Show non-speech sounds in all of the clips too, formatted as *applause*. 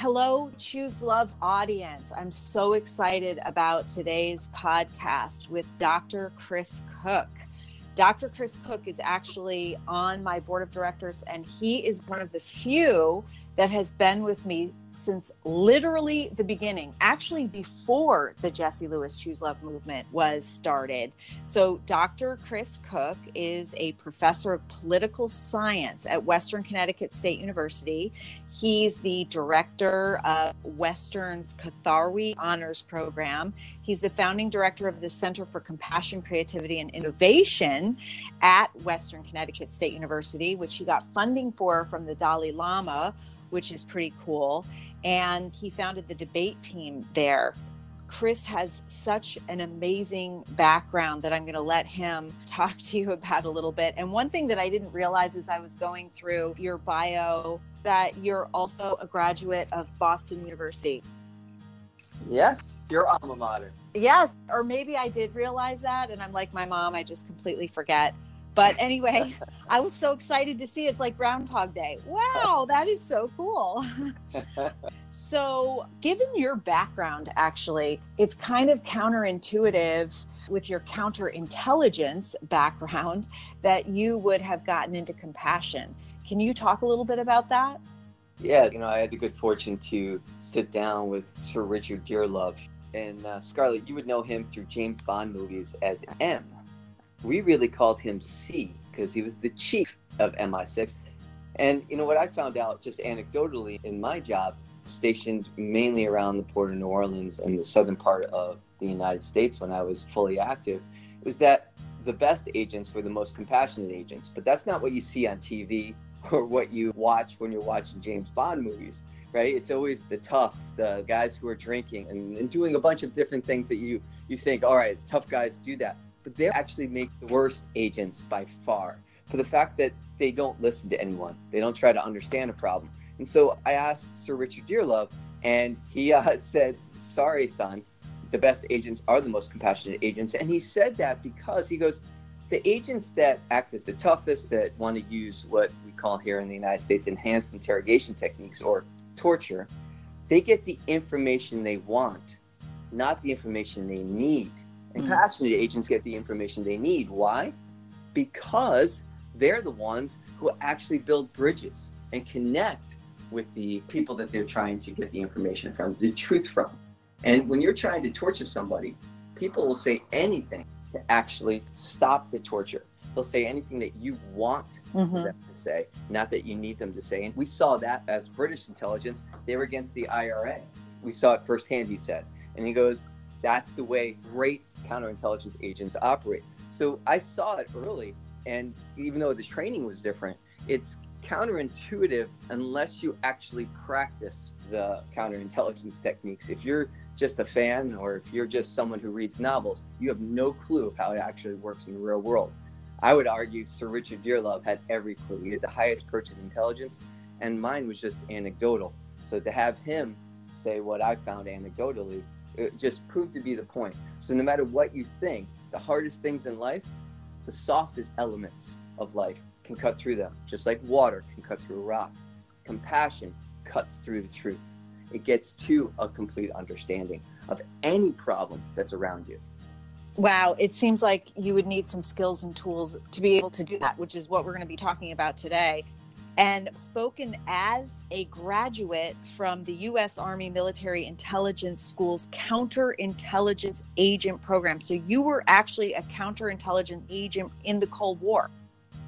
Hello, Choose Love audience. I'm so excited about today's podcast with Dr. Chris Cook. Dr. Chris Cook is actually on my board of directors, and he is one of the few that has been with me since literally the beginning, actually before the Jesse Lewis Choose Love movement was started. So, Dr. Chris Cook is a professor of political science at Western Connecticut State University. He's the director of Western's Kathwari Honors Program. He's the founding director of the Center for Compassion, Creativity, and Innovation at Western Connecticut State University, which he got funding for from the Dalai Lama, which is pretty cool. And he founded the debate team there. Chris has such an amazing background that I'm going to let him *laughs* talk to you about a little bit. And one thing that I didn't realize as I was going through your bio that you're also a graduate of Boston University. Yes, your alma mater. Yes, or maybe I did realize that, and I'm like my mom, I just completely forget. But anyway, *laughs* I was so excited to see it's like Groundhog Day. Wow, that is so cool. *laughs* so, given your background, actually, it's kind of counterintuitive with your counterintelligence background that you would have gotten into compassion. Can you talk a little bit about that? Yeah, you know, I had the good fortune to sit down with Sir Richard Dearlove. And uh, Scarlett, you would know him through James Bond movies as M. We really called him C because he was the chief of MI6. And you know what I found out just anecdotally in my job, stationed mainly around the port of New Orleans and the southern part of the United States when I was fully active, was that the best agents were the most compassionate agents. But that's not what you see on TV or what you watch when you're watching James Bond movies, right? It's always the tough, the guys who are drinking and, and doing a bunch of different things that you you think, all right, tough guys do that. But they actually make the worst agents by far for the fact that they don't listen to anyone. They don't try to understand a problem. And so I asked Sir Richard Dearlove, and he uh, *laughs* said, Sorry, son, the best agents are the most compassionate agents. And he said that because he goes, the agents that act as the toughest, that want to use what we call here in the United States enhanced interrogation techniques or torture, they get the information they want, not the information they need. And mm. passionate agents get the information they need. Why? Because they're the ones who actually build bridges and connect with the people that they're trying to get the information from, the truth from. And when you're trying to torture somebody, people will say anything to actually stop the torture. They'll say anything that you want mm-hmm. them to say, not that you need them to say. And we saw that as British intelligence. They were against the IRA. We saw it firsthand, he said. And he goes, that's the way great counterintelligence agents operate. So I saw it early. And even though the training was different, it's counterintuitive unless you actually practice the counterintelligence techniques. If you're just a fan or if you're just someone who reads novels, you have no clue how it actually works in the real world. I would argue Sir Richard Dearlove had every clue. He had the highest perch of intelligence, and mine was just anecdotal. So to have him say what I found anecdotally, it just proved to be the point. So no matter what you think, the hardest things in life, the softest elements of life can cut through them, just like water can cut through a rock. Compassion cuts through the truth it gets to a complete understanding of any problem that's around you. Wow, it seems like you would need some skills and tools to be able to do that, which is what we're going to be talking about today. And spoken as a graduate from the U.S. Army Military Intelligence School's Counterintelligence Agent Program. So you were actually a counterintelligence agent in the Cold War.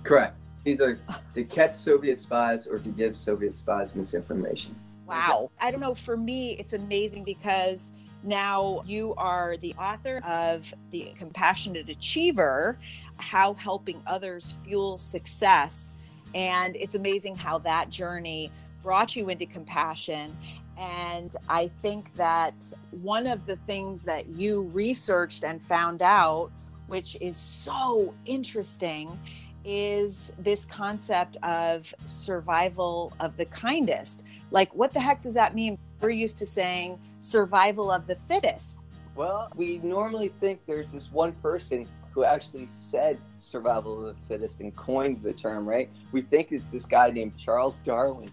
Correct. Either to catch Soviet spies or to give Soviet spies misinformation. Wow. I don't know. For me, it's amazing because now you are the author of The Compassionate Achiever How Helping Others Fuel Success. And it's amazing how that journey brought you into compassion. And I think that one of the things that you researched and found out, which is so interesting, is this concept of survival of the kindest. Like, what the heck does that mean? We're used to saying survival of the fittest. Well, we normally think there's this one person who actually said survival of the fittest and coined the term, right? We think it's this guy named Charles Darwin.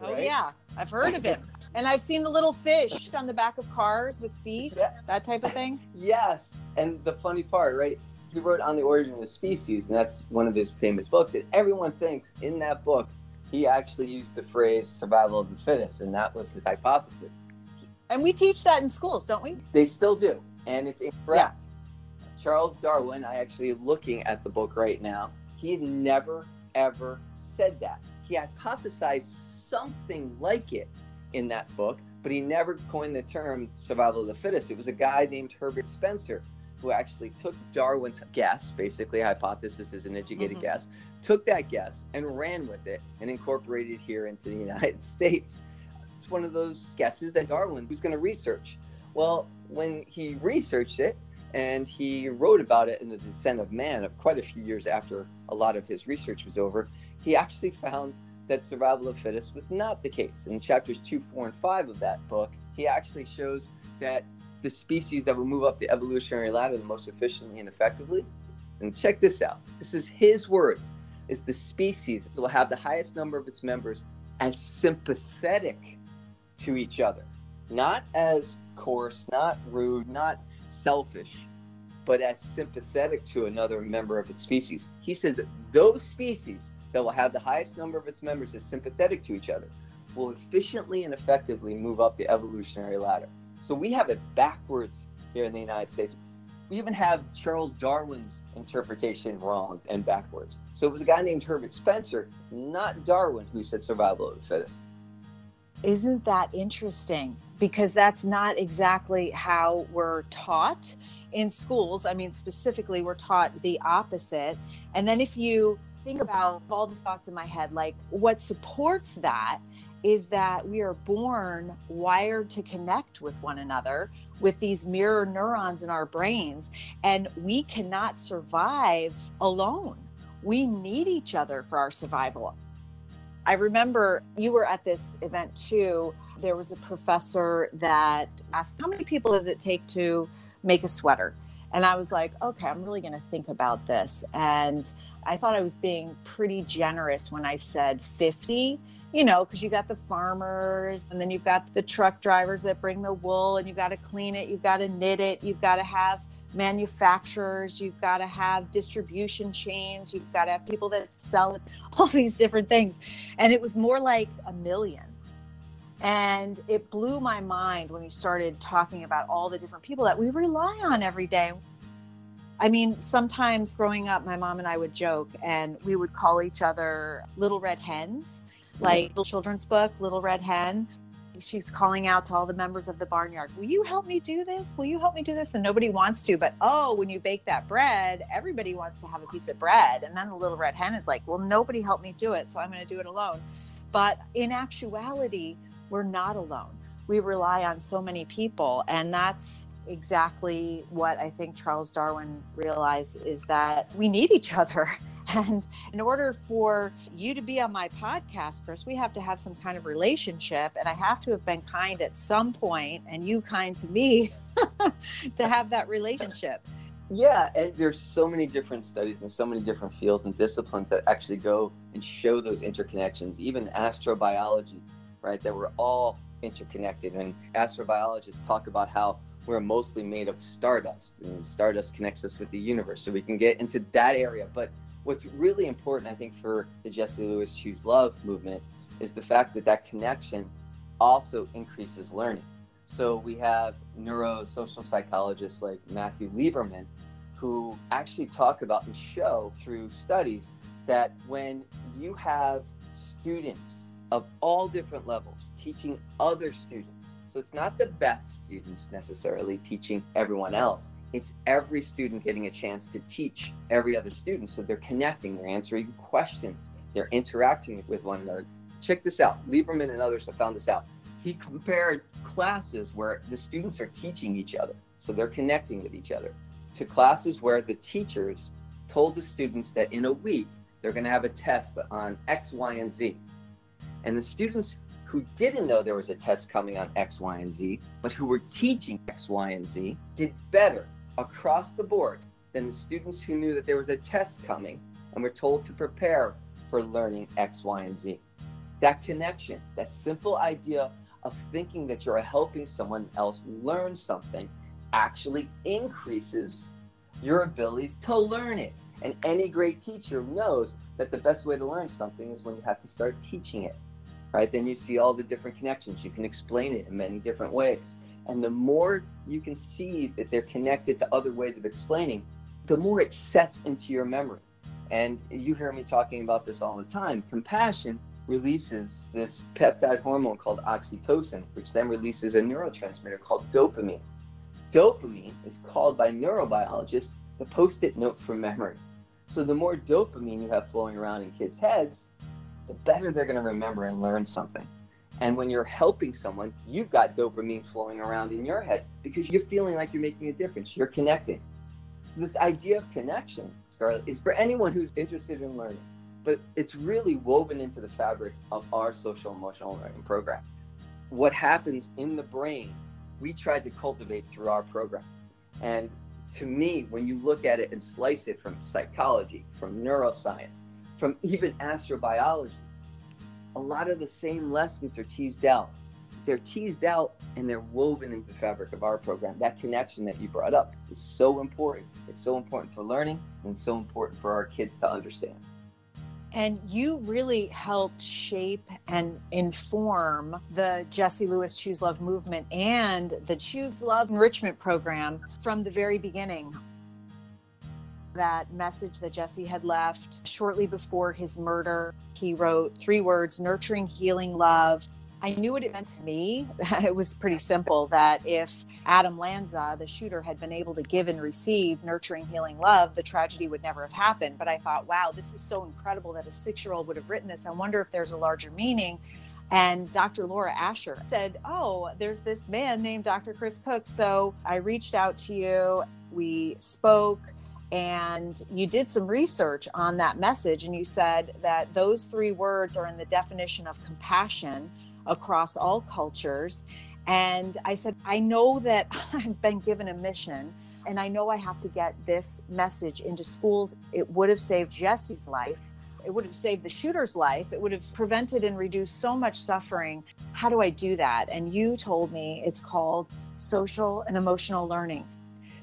Oh, right? Oh, yeah. I've heard of him. And I've seen the little fish on the back of cars with feet, yeah. that type of thing. *laughs* Yes. And the funny part, right? He wrote On the Origin of the Species, and that's one of his famous books. And everyone thinks in that book, he actually used the phrase survival of the fittest, and that was his hypothesis. And we teach that in schools, don't we? They still do. And it's incorrect. Yeah. Charles Darwin, I actually looking at the book right now, he never, ever said that. He hypothesized something like it in that book, but he never coined the term survival of the fittest. It was a guy named Herbert Spencer who actually took Darwin's guess, basically hypothesis is an educated mm-hmm. guess, took that guess and ran with it and incorporated it here into the *laughs* United States. It's one of those guesses that Darwin was going to research. Well, when he researched it and he wrote about it in The Descent of Man, of quite a few years after a lot of his research was over, he actually found that survival of fittest was not the case. In chapters two, four, and five of that book, he actually shows that the species that will move up the evolutionary ladder the most efficiently and effectively. And check this out. This is his words. Is the species that will have the highest number of its members as sympathetic to each other, not as coarse, not rude, not selfish, but as sympathetic to another member of its species. He says that those species that will have the highest number of its members as sympathetic to each other will efficiently and effectively move up the evolutionary ladder. So we have it backwards here in the United States. We even have Charles Darwin's interpretation wrong and backwards. So it was a guy named Herbert Spencer, not Darwin, who said survival of the fittest. Isn't that interesting? Because that's not exactly how we're taught in schools. I mean, specifically, we're taught the opposite. And then if you think about all these thoughts in my head, like what supports that is that we are born wired to connect with one another with these mirror neurons in our brains, and we cannot survive alone. We need each other for our survival. I remember you were at this event too. There was a professor that asked, How many people does it take to make a sweater? And I was like, Okay, I'm really going to think about this. And I thought I was being pretty generous when I said 50 you know, because you got the farmers and then you've got the truck drivers that bring the wool and you've got to clean it, you've got to knit it, you've got to have manufacturers, you've got to have distribution chains, you've got to have people that sell it, *laughs* all these different things. And it was more like a million. And it blew my mind when you started talking about all the different people that we rely on every day. I mean, sometimes growing up, my mom and I would joke and we would call each other little red hens like the children's book, Little Red Hen. She's calling out to all the members of the barnyard, Will you help me do this? Will you help me do this? And nobody wants to. But oh, when you bake that bread, everybody wants to have a piece of bread. And then the little red hen is like, Well, nobody helped me do it. So I'm going to do it alone. But in actuality, we're not alone. We rely on so many people. And that's exactly what I think Charles Darwin realized is that we need each other. *laughs* And in order for you to be on my podcast, Chris, we have to have some kind of relationship. And I have to have been kind at some point, and you kind to me *laughs* to have that relationship. Yeah, and there's so many different studies and so many different fields and disciplines that actually go and show those interconnections, even astrobiology, right? That we're all interconnected. And astrobiologists talk about how we're mostly made of stardust, and stardust connects us with the universe. So we can get into that area. But what's really important, I think, for the Jesse Lewis Choose Love movement is the fact that that connection also increases learning. So we have neurosocial psychologists like Matthew Lieberman who actually talk about and show through studies that when you have students of all different levels teaching other students, so it's not the best students necessarily teaching everyone else, it's every student getting a chance to teach every other student. So they're connecting, they're answering questions, they're interacting with one another. Check this out. Lieberman and others have found this out. He compared classes where the students are teaching each other, so they're connecting with each other, to classes where the teachers told the students that in a week they're going to have a test on X, Y, and Z. And the students who didn't know there was a test coming on X, Y, and Z, but who were teaching X, Y, and Z, did better across the board than the students who knew that there was a test coming and were told to prepare for learning X, Y, and Z. That connection, that simple idea of thinking that you're helping someone else learn something actually increases your ability to learn it. And any great teacher knows that the best way to learn something is when you have to start teaching it, right? Then you see all the different connections. You can explain it in many different ways. And the more you can see that they're connected to other ways of explaining, the more it sets into your memory. And you hear me talking about this all the time. Compassion releases this peptide hormone called oxytocin, which then releases a neurotransmitter called dopamine. Dopamine is called by neurobiologists the post it note for memory. So the more dopamine you have flowing around in kids' heads, the better they're going to remember and learn something. And when you're helping someone, you've got dopamine flowing around in your head because you're feeling like you're making a difference. You're connecting. So, this idea of connection, Scarlett, is for anyone who's interested in learning, but it's really woven into the fabric of our social emotional learning program. What happens in the brain, we try to cultivate through our program. And to me, when you look at it and slice it from psychology, from neuroscience, from even astrobiology, a lot of the same lessons are teased out. They're teased out and they're woven into the fabric of our program. That connection that you brought up is so important. It's so important for learning and so important for our kids to understand. And you really helped shape and inform the Jesse Lewis Choose Love movement and the Choose Love enrichment program from the very beginning. That message that Jesse had left shortly before his murder, he wrote three words nurturing, healing, love. I knew what it meant to me. *laughs* It was pretty simple that if Adam Lanza, the shooter, had been able to give and receive nurturing, healing love, the tragedy would never have happened. But I thought, wow, this is so incredible that a six year old would have written this. I wonder if there's a larger meaning. And Dr. Laura Asher said, Oh, there's this man named Dr. Chris Cook. So I reached out to you. We spoke and you did some research on that message. And you said that those three words are in the definition of compassion across all cultures. And I said, I know that *laughs* I've been given a mission and I know I have to get this message into schools. It would have saved Jesse's life. It would have saved the shooter's life. It would have prevented and reduced so much suffering. How do I do that? And you told me it's called social and emotional learning.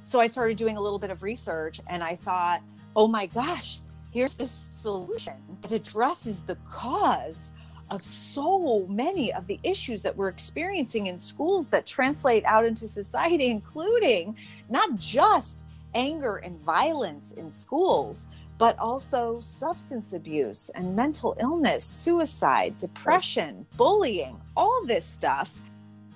So I started doing a little bit of research and I thought, oh my gosh, here's this solution. It addresses the cause of so many of the issues that we're experiencing in schools that translate out into society, *laughs* including not just anger and violence in schools, but also substance abuse and mental illness, suicide, depression, bullying, all this stuff.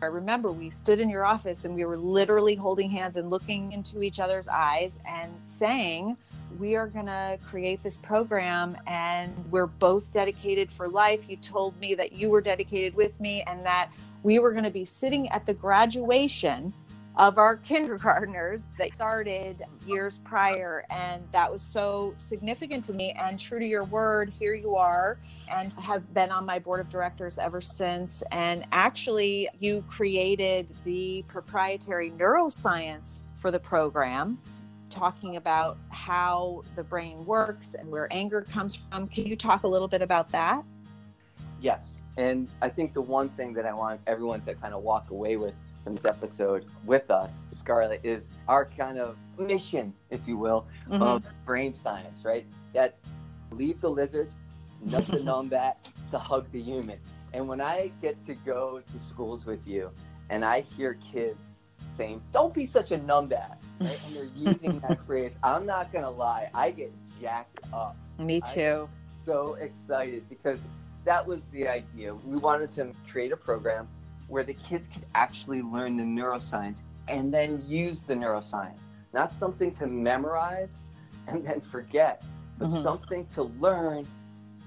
I remember we stood in your office and we were literally holding hands and looking into each other's eyes and saying, we are going to create this program and we're both dedicated for life. You told me that you were dedicated with me and that we were going to be sitting at the graduation of our kindergartners that started years prior. And that was so significant to me. And true to your word, here you are, and have been on my board of directors ever since. And actually, you created the proprietary neuroscience for the program talking about how the brain works and where anger comes from. Can you talk a little bit about that? Yes. And I think the one thing that I want everyone to kind of walk away with from this episode with us, Scarlett, is our kind of mission, if you will, mm-hmm. of brain science, right? That's leave the lizard, nudge the numbat, *laughs* to hug the human. And when I get to go to schools with you and I hear kids saying, don't be such a numbat, right? and they're using that *laughs* phrase, I'm not going to lie, I get jacked up. Me too. so excited because that was the idea. We wanted to create a program where the kids could actually learn the neuroscience and then use the neuroscience, not something to memorize and then forget, but mm-hmm. something to learn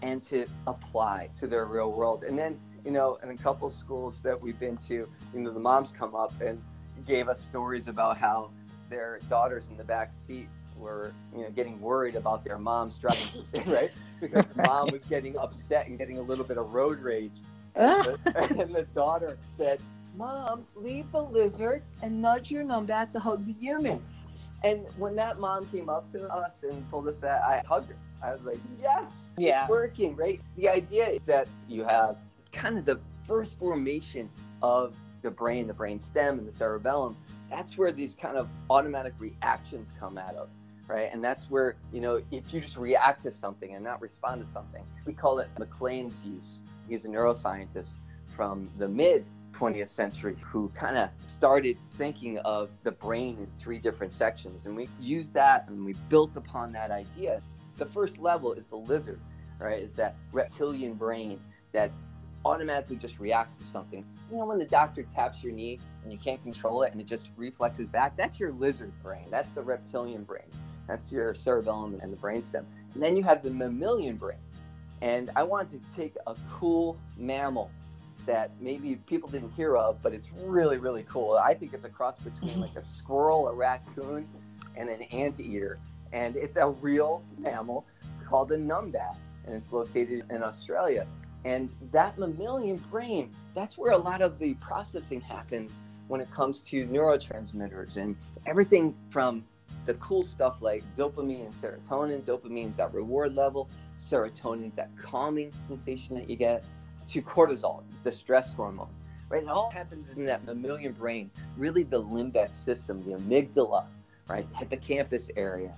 and to apply to their real world. And then, you know, in a couple schools that we've been to, you know, the moms come up and gave us stories about how their daughters in the back seat were you know getting worried about their moms driving *laughs* right because mom *laughs* was getting upset and getting a little bit of road rage *laughs* *laughs* and the, daughter said mom leave the lizard and nudge your numbat to hug the human. And when that mom came up to us and told us that i hugged her. I was like yes yeah. it's working right? The idea is that you have kind of the first formation of the brain, the brain stem and the cerebellum, that's where these kind of automatic reactions come out of, right? And that's where, you know, if you just react to something and not respond to something, we call it MacLean's use. He's a neuroscientist from the mid 20th century who kind of started thinking of the brain in three different sections. And we used that and we built upon that idea. The first level is the lizard, right? Is that reptilian brain that automatically just reacts to something. You know, when the doctor taps your knee and you can't control it and it just reflexes back, that's your lizard brain. That's the reptilian brain. That's your cerebellum and the brainstem. And then you have the mammalian brain. And I wanted to take a cool mammal that maybe people didn't hear of, but it's really, really cool. I think it's a cross between *laughs* like a squirrel, a raccoon, and an anteater. And it's a real mammal called a numbat, and it's located in Australia. And that mammalian brain, that's where a lot of the processing happens when it comes to neurotransmitters and everything from the cool stuff like dopamine and serotonin. Dopamine is that reward level, serotonin is that calming sensation that you get to cortisol, the stress hormone, right? It all happens in that mammalian brain, really the limbic system, the amygdala, right? The hippocampus area.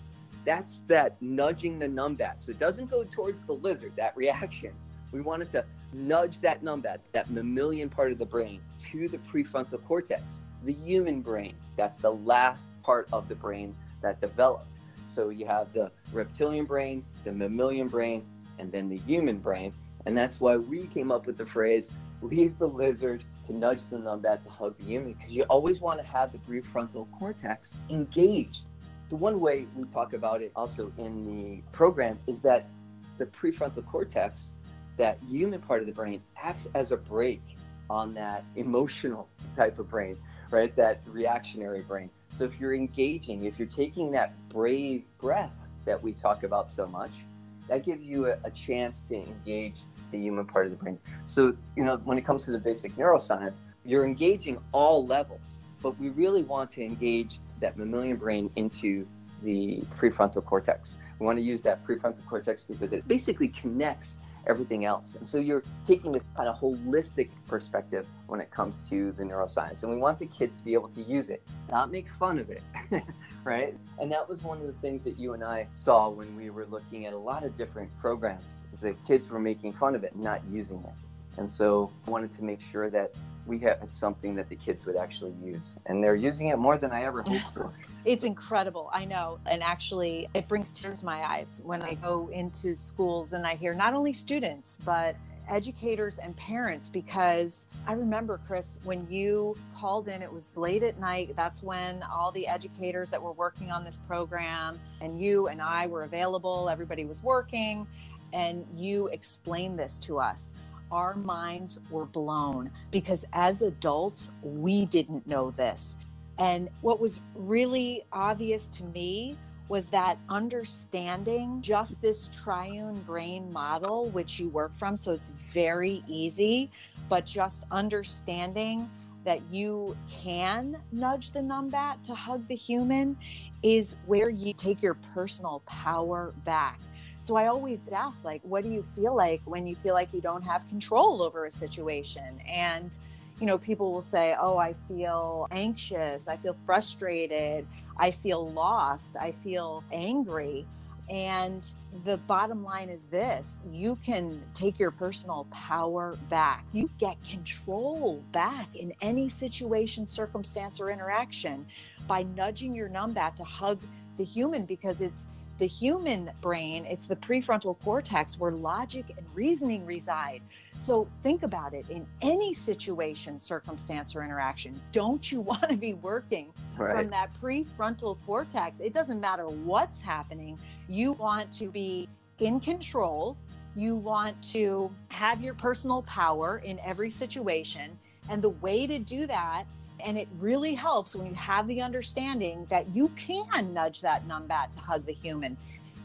That's that nudging the numbat. So it doesn't go towards the lizard, that reaction. We wanted to nudge that numbat, that mammalian part of the brain, to the prefrontal cortex, the human brain. That's the last part of the brain that developed. So you have the reptilian brain, the mammalian brain, and then the human brain. And that's why we came up with the phrase leave the lizard to nudge the numbat to hug the human, because you always want to have the prefrontal cortex engaged. The one way we talk about it also in the program is that the prefrontal cortex, that human part of the brain, acts as a brake on that emotional type of brain, right? That reactionary brain. So if you're engaging, if you're taking that brave breath that we talk about so much, that gives you a, a chance to engage the human part of the brain. So, you know, when it comes to the basic neuroscience, you're engaging all levels, but we really want to engage that mammalian brain into the prefrontal cortex. We want to use that prefrontal cortex because it basically connects everything else. And so you're taking this kind of holistic perspective when it comes to the neuroscience. And we want the kids to be able to use it, not make fun of it. *laughs* right? And that was one of the things that you and I saw when we were looking at a lot of different programs, is that kids were making fun of it, not using it. And so I wanted to make sure that we had something that the kids would actually use. And they're using it more than I ever hoped for. *laughs* It's incredible. I know. And actually, it brings tears to my eyes when I go into schools and I hear not only students, but educators and parents because I remember, Chris, when you called in, it was late at night. That's when all the educators that were working on this program and you and I were available, everybody was working, and you explained this to us. Our minds were blown because as adults, we didn't know this. And what was really obvious to me was that understanding just this triune brain model, which you work from. So it's very easy, but just understanding that you can nudge the numbat to hug the human is where you take your personal power back. So I always ask, like, what do you feel like when you feel like you don't have control over a situation? And you know, people will say, Oh, I feel anxious, I feel frustrated, I feel lost, I feel angry. And the bottom line is this you can take your personal power back. You get control back in any situation, circumstance, or interaction by nudging your numbat to hug the human because it's the human brain, it's the prefrontal cortex where logic and reasoning reside. So think about it in any situation, circumstance, or interaction. Don't you *laughs* want to be working right. from that prefrontal cortex? It doesn't matter what's happening. You want to be in control. You want to have your personal power in every situation. And the way to do that and it really helps when you have the understanding that you can nudge that numbat to hug the human.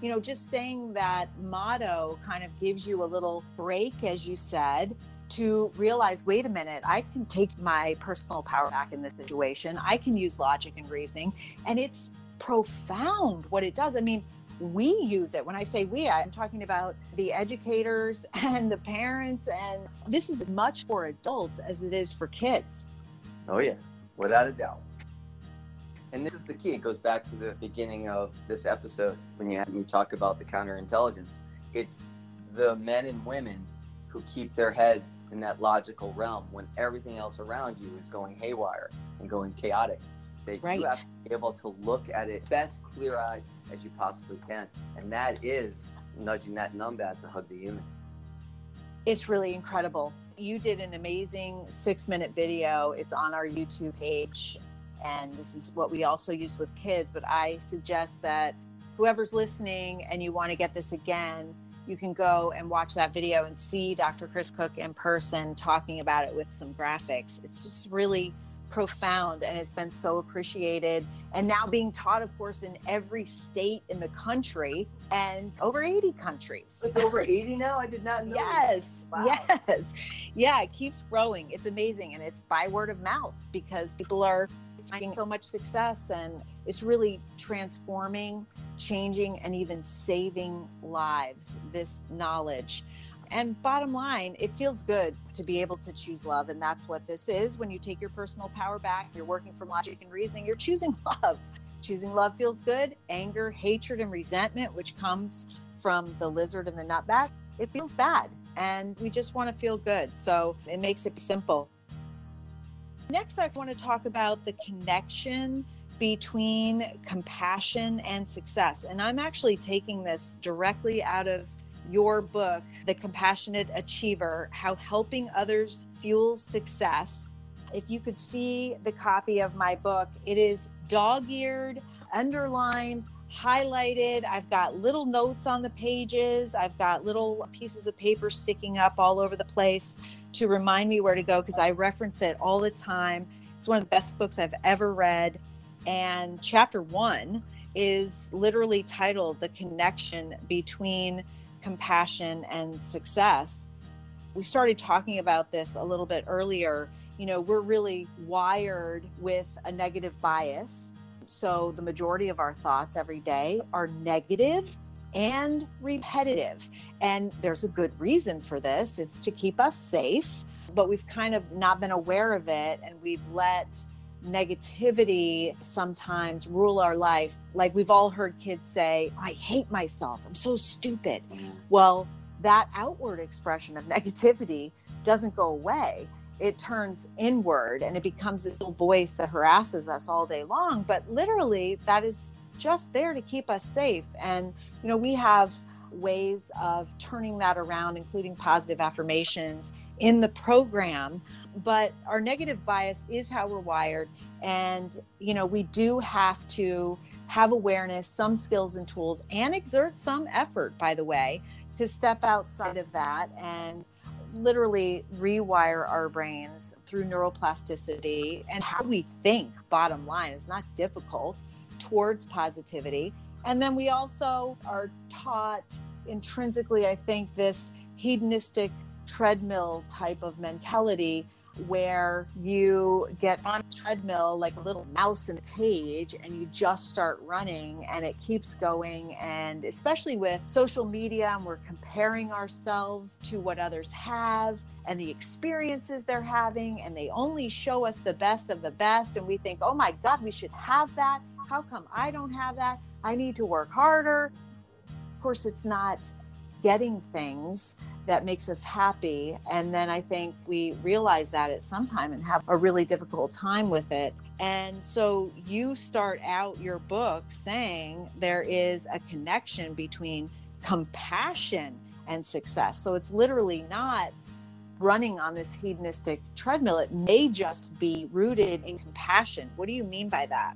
You know, just saying that motto kind of gives you a little break, as you said, to realize wait a minute, I can take my personal power back in this situation. I can use logic and reasoning. And it's profound what it does. I mean, we use it. When I say we, I'm talking about the educators *laughs* and the parents. And this is as much for adults as it is for kids. Oh, yeah, without a doubt. And this is the key. It goes back to the beginning of this episode when you had me talk about the counterintelligence. It's the men and women who keep their heads in that logical realm when everything else around you is going haywire and going chaotic. That right. you have to be able to look at it best clear eyed as you possibly can. And that is nudging that numbat to hug the human. It's really incredible. You did an amazing six minute video. It's on our YouTube page. And this is what we also use with kids. But I suggest that whoever's listening and you want to get this again, you can go and watch that video and see Dr. Chris Cook in person talking about it with some graphics. It's just really profound and it's been so appreciated. And now being taught of course in every state in the country and over 80 countries. It's over 80 now? I did not know. Yes wow. yes. Yeah it keeps growing. It's amazing and it's by word of mouth because people are finding so much success and it's really transforming changing and even saving lives this knowledge and bottom line, it feels good to be able to choose love. And that's what this is. When you take your personal power back, you're working from logic and reasoning, you're choosing *laughs* love. Choosing love feels good. Anger, hatred, and resentment, which comes from the lizard and the numbat, it feels bad. And we just want to feel good. So it makes it simple. Next, I want to talk about the connection between compassion and success. And I'm actually taking this directly out of your book, The Compassionate Achiever How Helping Others Fuels Success. If you could see the copy of my book, it is dog eared, underlined, highlighted. I've got little notes on the pages. I've got little pieces of paper sticking up all over the place to remind me where to go because I reference it all the time. It's one of the best books I've ever read. And chapter one is literally titled The Connection Between compassion and success. We started talking about this a little bit earlier. You know, we're really wired with a negative bias. So the majority of our thoughts every day are negative and repetitive. And there's a good reason for this it's to keep us safe, but we've kind of not been aware of it and we've let negativity sometimes rule our life. Like we've all heard kids say, I hate myself. I'm so stupid. Mm-hmm. Well, that outward expression of negativity doesn't go away. It turns inward and it becomes this little voice that harasses us all day long. But literally, that is just there to keep us safe. And, you know, we have ways of turning that around, including positive affirmations in the program but our negative bias is how we're wired. And you know we do have to have awareness some skills and tools and exert some effort by the way to step outside of that and literally rewire our brains through neuroplasticity and how we think bottom line is not difficult towards positivity. And then we also are taught intrinsically i think this hedonistic treadmill type of mentality where you get on a treadmill like a little mouse in a cage and you just start running and it keeps going. And especially with social media, and we're comparing ourselves to what others have and the experiences they're having, and they only show us the best of the best. And we think, oh my God, we should have that. How come I don't have that? I need to work harder. Of course, it's not getting things that makes us happy. And then I think we realize that at some time and have a really difficult time with it. And so you start out your book saying there is a connection between compassion and success. So it's literally not running on this hedonistic treadmill. It may just be rooted in compassion. What do you mean by that?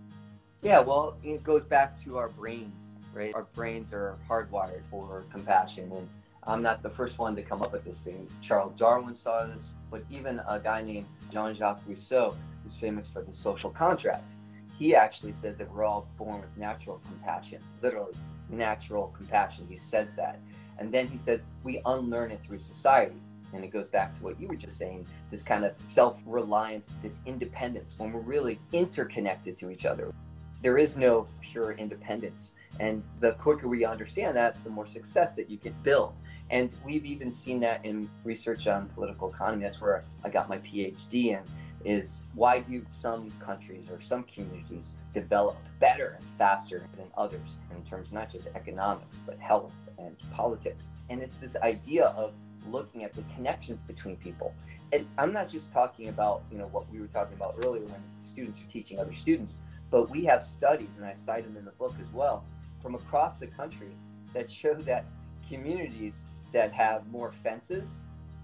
Yeah, well, it goes back to our brains, right? Our brains are hardwired for compassion. And I'm not the first one to come up with this thing. Charles Darwin saw this, but even a guy named Jean Jacques Rousseau, who's famous for the social contract, he actually says that we're all born with natural compassion, literally natural compassion. He says that. And then he says we unlearn it through society. And it goes back to what you were just saying this kind of self reliance, this independence, when we're really interconnected to each other. There is no pure independence. And the quicker we understand that, the more success that you can build. And we've even seen that in research on political economy. That's where I got my PhD in is why do some countries or some communities develop better and faster than others in terms not just economics but health and politics and it's this idea of looking at the connections between people and i'm not just talking about you know what we were talking about earlier when students are teaching other students but we have studies and i cite them in the book as well from across the country that show that communities that have more fences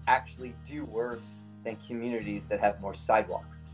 actually do worse than communities that have more sidewalks.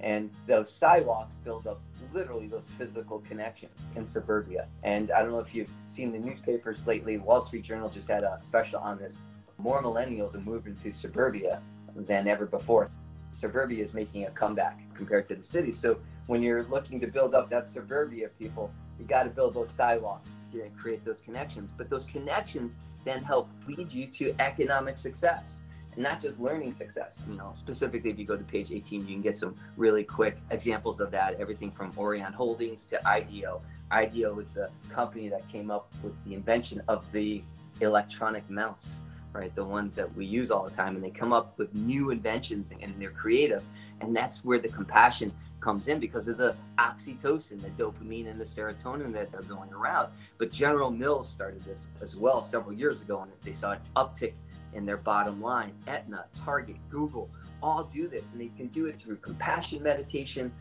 And those sidewalks build up literally those physical connections in suburbia. And I don't know if you've seen the newspapers lately, Wall Street Journal just had a special on this. More millennials are moving to suburbia than ever before. Suburbia is making a comeback compared to the city. So when you're looking to build up that suburbia people, you got to build those sidewalks and create those connections. But those connections then help lead you to economic success and not just learning success. You know, specifically, if you go to page 18, you can get some really quick examples of that. Everything from Orion Holdings to IDEO. IDEO is the company that came up with the invention of the electronic mouse, right? The ones that we use all the time, and they come up with new inventions and they're creative. And that's where the compassion comes in because of the oxytocin, the dopamine, and the serotonin that are going around. But General Mills started this as well several years ago, and they saw an uptick in their bottom line. Aetna, Target, Google all do this, and they can do it through compassion meditation.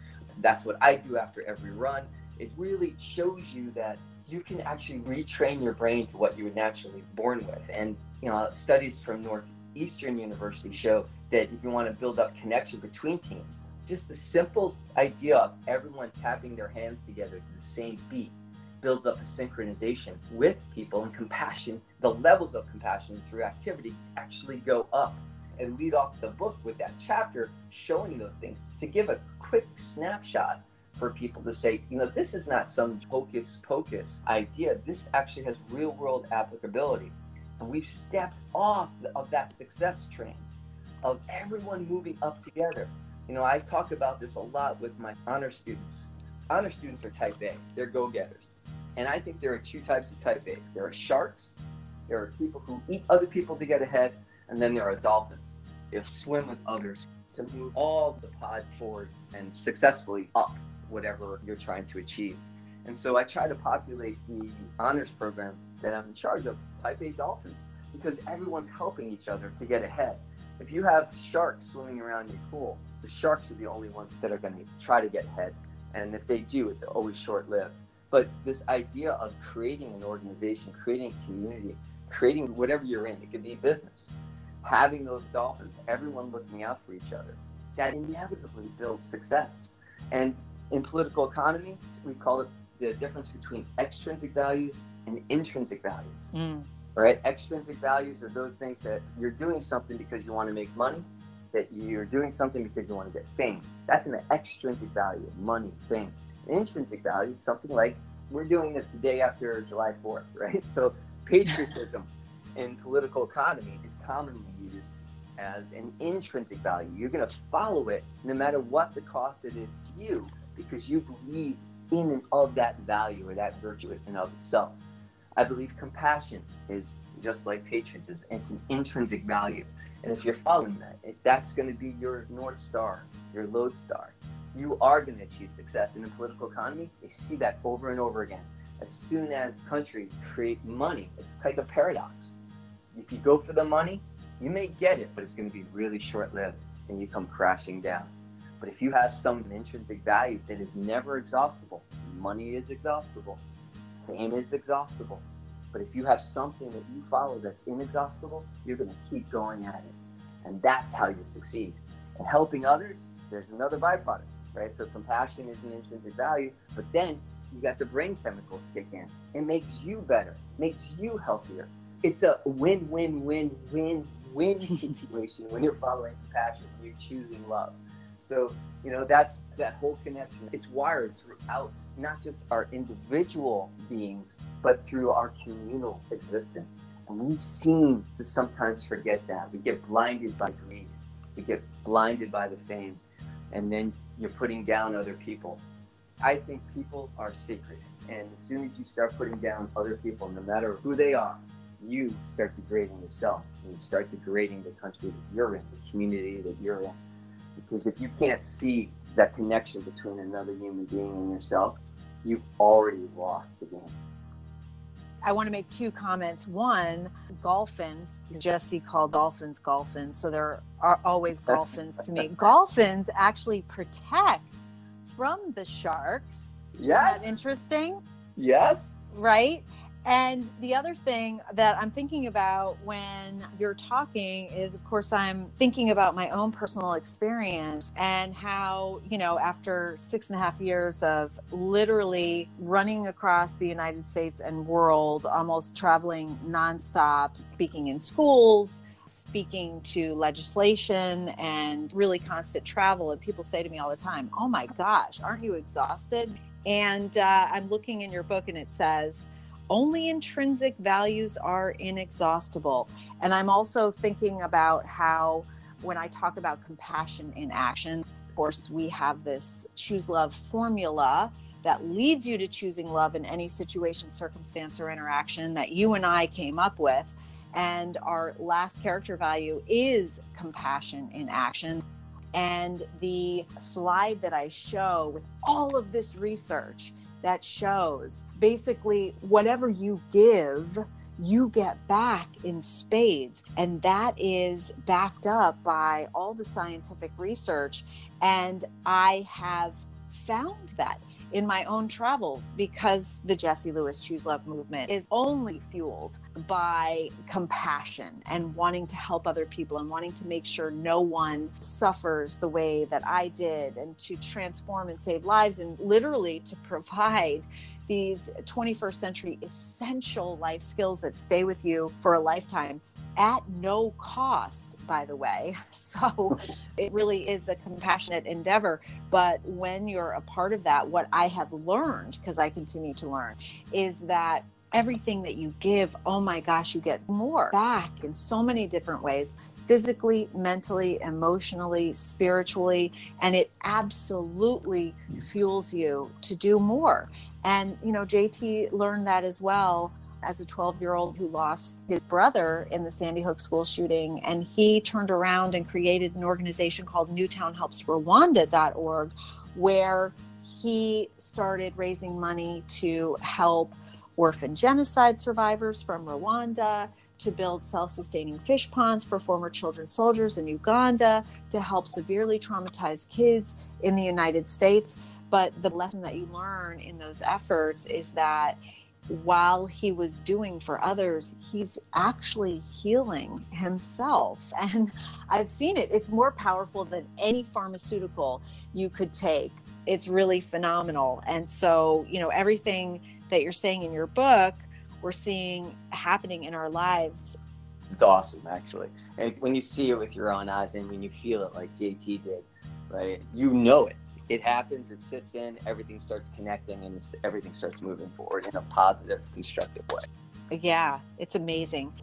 That's what I do after every run. It really shows you that you can actually retrain your brain to what you were naturally born with. And you know, studies from Northeastern University show that if you want to build up connection between teams, just the simple idea of everyone tapping their hands together to the same beat builds up a synchronization with people and compassion. The levels of compassion through activity actually go up and lead off the book with that chapter showing those things to give a quick snapshot for people to say, you know, this is not some hocus pocus idea. This actually has real world applicability. And we've stepped off of that success train of everyone moving up together. You know, I talk about this a lot with my honor students. Honor students are type A, they're go getters. And I think there are two types of type A. There are sharks. There are people who eat other people to get ahead, and then there are dolphins. They swim with others to move all the pod forward and successfully up whatever you're trying to achieve. And so I try to populate the honors program that I'm in charge of, type A dolphins, because everyone's helping each other to get ahead. If you have sharks swimming around your pool, the sharks are the only ones that are going to try to get ahead. And if they do, it's always short lived. But this idea of creating an organization, creating a community, creating whatever you're in, it could be business, having those dolphins, everyone looking out for each other, that inevitably builds success. And in political economy, we call it the difference between extrinsic values and intrinsic values. Mm. Right? Extrinsic values are those things that you're doing something because you want to make money, that you're doing something because you want to get fame. That's an extrinsic value, money, fame intrinsic value, something like we're doing this the day after July 4th, *laughs* right? So patriotism *laughs* in political economy is commonly used as an intrinsic value. You're going to follow it no matter what the cost it is to you because you believe in and of that value or that virtue in and of itself. I believe compassion is just like patriotism. It's an intrinsic value. And if you're following that, if that's going to be your North Star, your lodestar, you are going to achieve success in the political economy. They see that over and over again. As soon as countries create money, it's like a paradox. If you go for the money, you may get it, but it's going to be really short lived and you come crashing down. But if you have some intrinsic value that is never exhaustible, money is exhaustible, fame is exhaustible. But if you have something that you follow that's inexhaustible, you're going to keep going at it. And that's how you succeed. And helping others, there's another byproduct right? So compassion is an intrinsic value, but then you got the brain chemicals kick in. It makes you better, makes you healthier. It's a win, win, win, win, win *laughs* situation when you're following compassion, you're choosing love. So, you know, that's that whole connection. It's wired throughout not just our individual beings, but through our communal existence. And we seem to sometimes forget that. We get blinded by greed. We get blinded by the fame. And then you're putting down other people. I think people are sacred. And as soon as you start putting down other people, no matter who they are, you start degrading yourself and you start degrading the country that you're in, the community that you're in. Because if you can't see that connection between another human being and yourself, you've already lost the game. I want to make two comments. One, golfins, Jesse called dolphins golfins, so there are always golfins to me. *laughs* Golfins actually protect from the sharks. Yes. Interesting? Yes. Right? And the other thing that I'm thinking about when you're talking is, of course, I'm thinking about my own personal experience and how, you know, after six and a half years of literally running across the United States and world, almost traveling nonstop, speaking in schools, speaking to legislation and really constant travel. And people say to me all the time, Oh my gosh, aren't you exhausted? And uh, I'm looking in your book and it says, only intrinsic values are inexhaustible. And I'm also thinking about how, when I talk about compassion in action, of course, we have this choose love formula that leads you to choosing love in any situation, circumstance, or interaction that you and I came up with. And our last character value is compassion in action. And the slide that I show with all of this research that shows basically whatever you give, you get back in spades. And that is backed up by all the scientific research. And I have found that in my own travels because the Jesse Lewis Choose Love movement is only fueled by compassion and wanting to help other people and wanting to make sure no one suffers the way that I did and to transform and save lives and literally to provide these 21st century essential life skills that stay with you for a lifetime at no cost, by the way. *laughs* So it really is a compassionate endeavor. But when you're a part of that, what I have learned, because I continue to learn, is that everything that you give, oh my gosh, you get more back in so many different ways physically, mentally, emotionally, spiritually, and it absolutely fuels you to do more. And, you know, JT learned that as well as a 12 year old who lost his brother in the Sandy Hook school shooting. And he turned around and created an organization called NewtownHelpsRwanda.org, where he started raising money to help orphan genocide survivors from Rwanda, to build self sustaining fish ponds for former children soldiers in Uganda, to help severely traumatized kids in the United States. But the lesson that you learn in those efforts is that while he was doing for others, he's actually healing himself. *laughs* And I've seen it. It's more powerful than any pharmaceutical you could take. It's really phenomenal. And so, you know, everything that you're saying in your book, we're seeing happening in our lives. It's awesome, actually. And when you see it with your own eyes and when you feel it like JT did, right, you know it it happens, it sits in, everything starts connecting, and everything starts moving forward in a positive, constructive way. Yeah, it's amazing.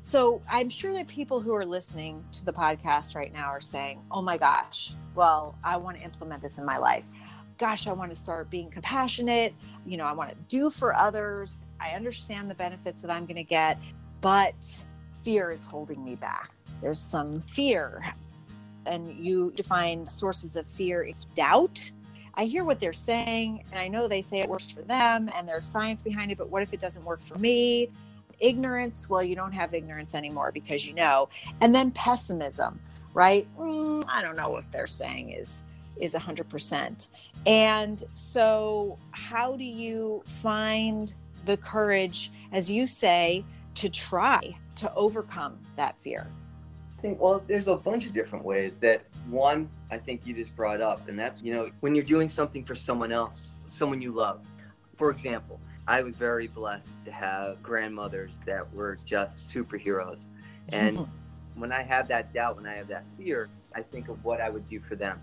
So I'm sure that people who are listening to the podcast right now are saying, oh my gosh, well, I want to implement this in my life. Gosh, I want to start being compassionate. You know, I want to do for others. I understand the benefits that I'm going to get, but fear is holding me back. There's some fear and you define sources of fear is doubt. I hear what they're saying, and I know they say it works for them and there's science behind it, but what if it doesn't work for me? Ignorance, well, you don't have ignorance anymore because you know. And then pessimism, right? Mm, I don't know if they're saying is is 100%. And so how do you find the courage as you say to try to overcome that fear? Think, well, there's a bunch of different ways that one, I think you just brought up, and that's, you know, when you're doing something for someone else, someone you love. For example, I was very blessed to have grandmothers that were just superheroes. And *laughs* when I have that doubt, when I have that fear, I think of what I would do for them.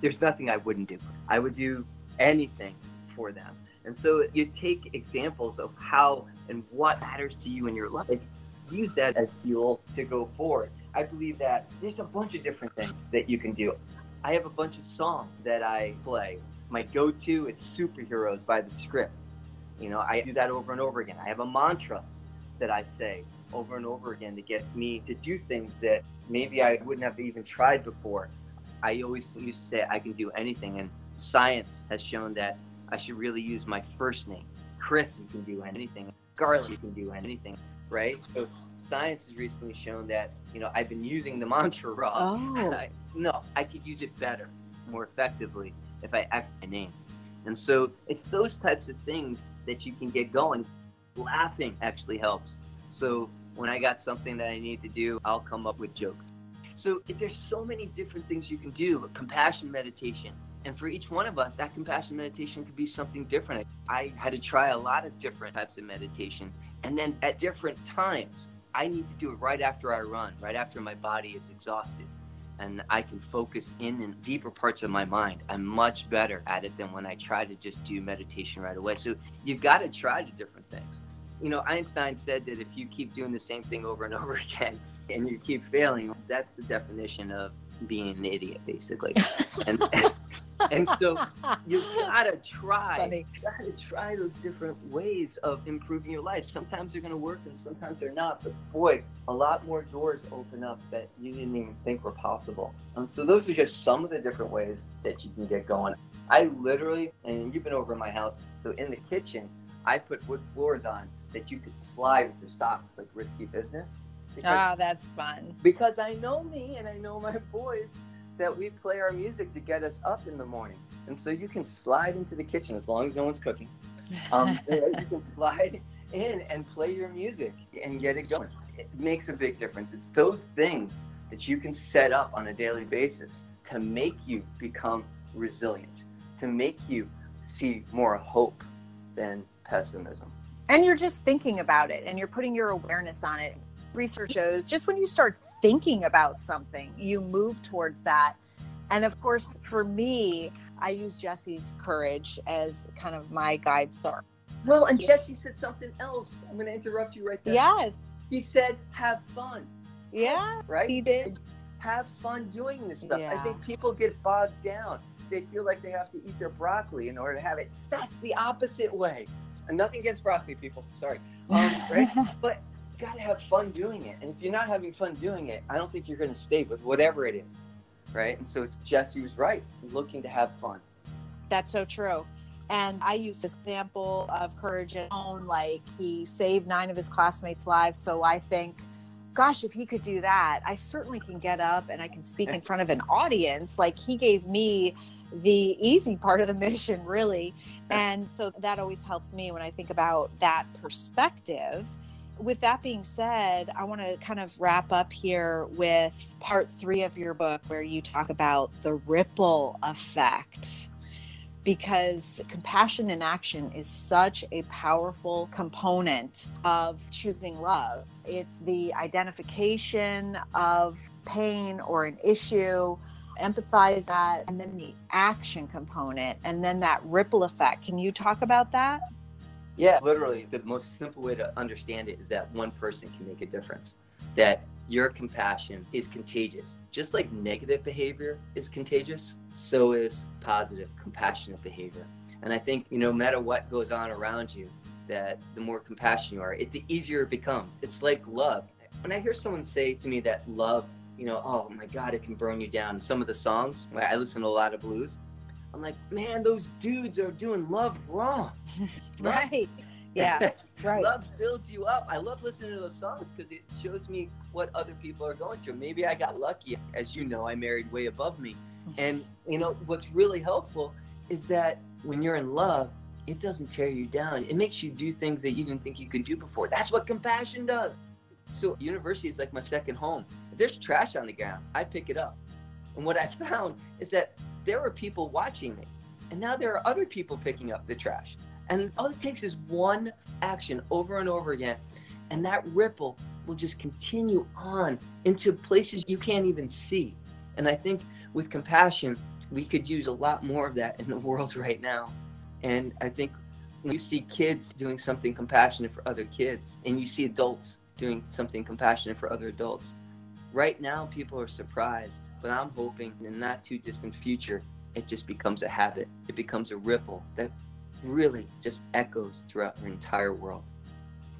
There's nothing I wouldn't do. I would do anything for them. And so you take examples of how and what matters to you in your life, use that as fuel to go forward. I believe that there's a bunch of different things that you can do. I have a bunch of songs that I play My go to is Superheroes by the script. You know, I do that over and over again. I have a mantra that I say over and over again that gets me to do things that maybe I wouldn't have even tried before. I always used to say I can do anything, and science has shown that I should really use my first name. Chris, you can do anything. Scarlett, you can do anything, right? So science has recently shown that you know I've been using the mantra *laughs* wrong. Oh. I, *laughs* no, I could use it better, more effectively if I act my name. And so it's those types of things that you can get going. Laughing actually helps. So when I got something that I need to do, I'll come up with jokes. So there's so many different things you can do. Compassion meditation. And for each one of us, that compassion meditation could be something different. I had to try a lot of different types of meditation. And then at different times, I need to do it right after I run, right after my body is exhausted. And I can focus in in deeper parts of my mind. I'm much better at it than when I try to just do meditation right away. So you've got to try the different things. You know, Einstein said that if you keep doing the same thing over and over *laughs* again and you keep failing, that's the definition of being an idiot, basically. *laughs* and *laughs* and so *laughs* you gotta try. gotta try those different ways of improving your life. Sometimes they're gonna work and sometimes they're not. But boy, a lot more doors open up that you didn't even think were possible. And so those are just some of the different ways that you can get going. I literally, and you've been over in my house, so in the kitchen, I put wood floors on that you could slide with your socks, like risky business. Because Ah, that's fun. because I know me and I know my boys that we play our music to get us up in the morning. And so you can slide into the kitchen as long as no one's cooking. Um, *laughs* you can slide in and play your music and get it going. It makes a big difference. It's those things that you can set up on a daily basis to make you become resilient, to make you see more hope than pessimism. And you're just thinking about it and you're putting your awareness on it research shows just when you start thinking about something you move towards that and of course for me i use jesse's courage as kind of my guide star Well, and Jesse said something else. I'm going to interrupt you right there. yes He said, have fun, yeah right? he did Have fun doing this stuff. I think people get bogged down. They feel like they have to eat their broccoli in order to have it. That's the opposite way. And nothing against broccoli, people. Sorry. Um, right? *laughs* But you got to have fun doing it. And if you're not having fun doing it, I don't think you're going to stay with whatever it is. Right? And so it's Jesse was right. Looking to have fun. That's so true. And I use this example of courage at own, like he saved nine of his classmates' lives. So I think, gosh, if he could do that, I certainly can get up and I can speak in *laughs* front of an audience. Like he gave me the easy part of the mission, really. And so that always helps me when I think about that perspective. With that being said, I want to kind of wrap up here with part three of your book, where you talk about the ripple effect because compassion in action is such a powerful component of choosing love. It's the identification of pain or an issue, empathize that, and then the action component, and then that ripple effect. Can you talk about that? Yeah, literally, the most simple way to understand it is that one person can make a difference. That your compassion is contagious. Just like negative behavior is contagious, so is positive, compassionate behavior. And I think, you know, no matter what goes on around you, that the more compassionate you are, it, the easier it becomes. It's like love. When I hear someone say to me that love, you know, oh my God, it can burn you down. Some of the songs, I listen to a lot of blues. I'm like, man, those dudes are doing love wrong. *laughs* Right. Yeah. *laughs* Right. love builds you up. I love listening to those songs because it shows me what other people are going through. Maybe I got lucky. As you know, I married way above me. And, *laughs* you know, what's really helpful is that when you're in love, it doesn't tear you down. It makes you do things that you didn't think you could do before. That's what compassion does. So, university is like my second home. There's trash on the ground, I pick it up. And what I *laughs* found is that there were people watching me. And now there are other people picking up the trash. And all it takes is one action over and over again. And that ripple will just continue on into places you can't even see. And I think with compassion, we could use a lot more of that in the *laughs* world right now. And I think when you see kids doing something compassionate for other kids, and you see adults doing something compassionate for other adults, right now people are surprised. But I'm hoping in the not too distant future it just becomes a habit. It becomes a ripple that really just echoes throughout our entire world.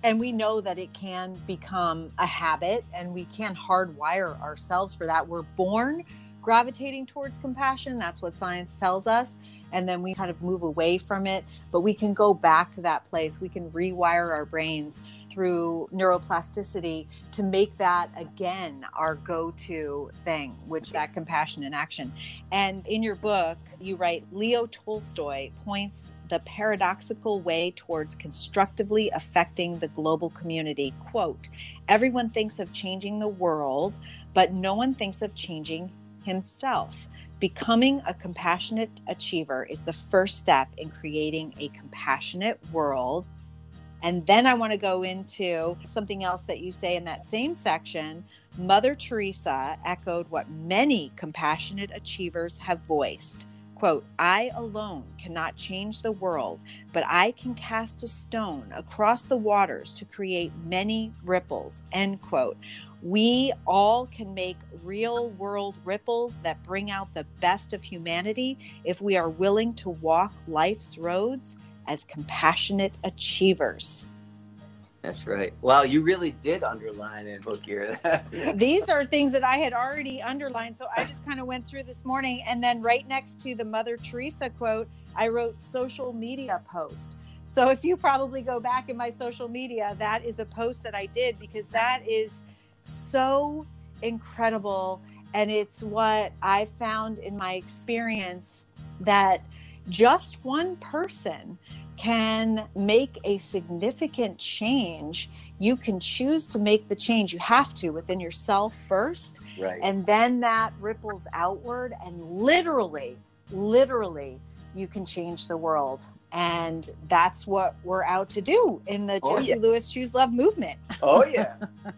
And we know that it can become a habit and we can hardwire ourselves for that. We're born gravitating towards compassion. That's what science tells us. And then we kind of move away from it. But we can go back to that place. We can rewire our brains through neuroplasticity to make that again our go-to thing which that compassion in action and in your book you write leo tolstoy points the paradoxical way towards constructively affecting the global community quote everyone thinks of changing the world but no one thinks of changing himself. Becoming a compassionate achiever is the first step in creating a compassionate world. And then I want to go into something else that you say in that same section. Mother Teresa echoed what many compassionate achievers have voiced. Quote, I alone cannot change the world, but I can cast a stone across the waters to create many ripples. End quote. We all can make real world ripples that bring out the best of humanity if we are willing to walk life's roads as compassionate achievers. That's right. Wow, you really did underline in book here. These are things that I had already underlined. So I just kind of went through this morning. And then right next to the Mother Teresa quote, I wrote social media post. So if you probably go back in my social media, that is a post that I did because that is so incredible. And it's what I found in my experience that just one person can make a significant change. You can choose to make the change. You have to within yourself first. Right. And then that ripples outward. And literally, literally, you can change the world. And that's what we're out to do in the oh, Jesse yeah. Lewis Choose Love movement. Oh, yeah. *laughs*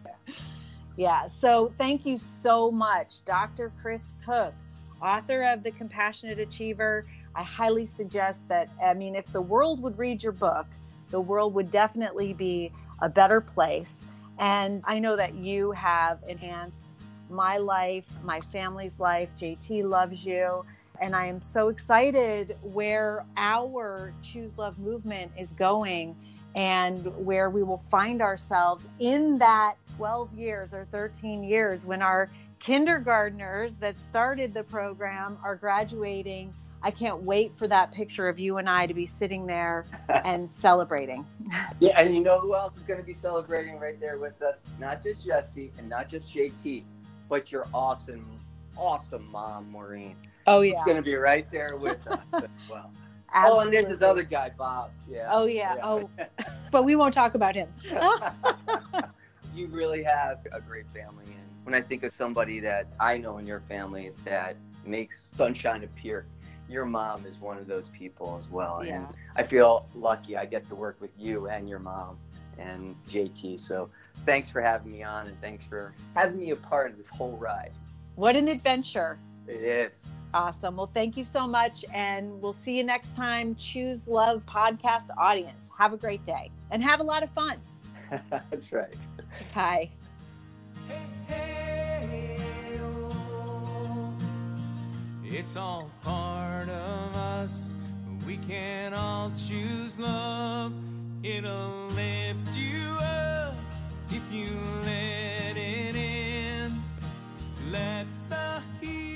Yeah. So thank you so much, Dr. Chris Kukk, author of The Compassionate Achiever. I highly suggest that, I mean, if the world would read your book, the world would definitely be a better place. And I know that you have enhanced my life, my family's life. JT loves you. And I am so excited where our Choose Love movement is going and where we will find ourselves in that 12 years or 13 years when our kindergartners that started the program are graduating. I can't wait for that picture of you and I to be sitting there *laughs* and celebrating. Yeah, and you know who else is going to be celebrating right there with us? Not just Jesse and not just JT, but your awesome, awesome mom, Maureen. Oh, yeah. It's going to be right there with us *laughs* as well. Absolutely. Oh, and there's this other guy, Bob. Yeah. Oh yeah. yeah. Oh, *laughs* but we won't talk about him. you really have a great family, and when I think of somebody that I know in your family that makes sunshine appear, your mom is one of those people as well. Yeah. And I feel lucky I get to work with you and your mom and JT. So thanks for having me on, and thanks for having me a part of this whole ride. What an adventure! It is. Awesome. Well, thank you so much. And we'll see you next time. Choose Love podcast audience. Have a great day and have a lot of fun. *laughs* That's right. Bye. It's all part of us. We can all choose love. It'll lift you up if you let it in. Let the heat.